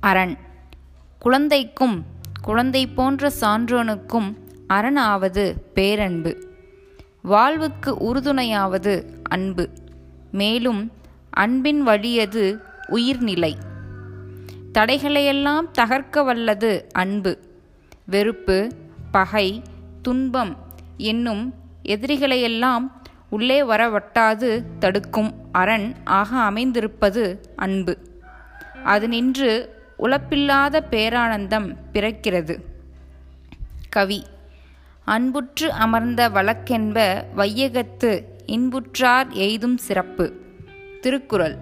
அரண். குழந்தைக்கும் குழந்தை போன்ற சான்றோனுக்கும் அரணாவது பேரன்பு. வாழ்வுக்கு உறுதுணையாவது அன்பு. மேலும் அன்பின் வழியது உயிர்நிலை. தடைகளையெல்லாம் தகர்க்க வல்லது அன்பு. வெறுப்பு பகை துன்பம் என்னும் எதிரிகளையெல்லாம் உள்ளே வரவட்டாது தடுக்கும் அரண் ஆக அமைந்திருப்பது அன்பு. அது நின்று உழப்பில்லாத பேரானந்தம் பிறக்கிறது. கவி. அன்புற்று அமர்ந்த வழக்கென்ப வையகத்து இன்புற்றார் எய்தும் சிறப்பு. திருக்குறள்.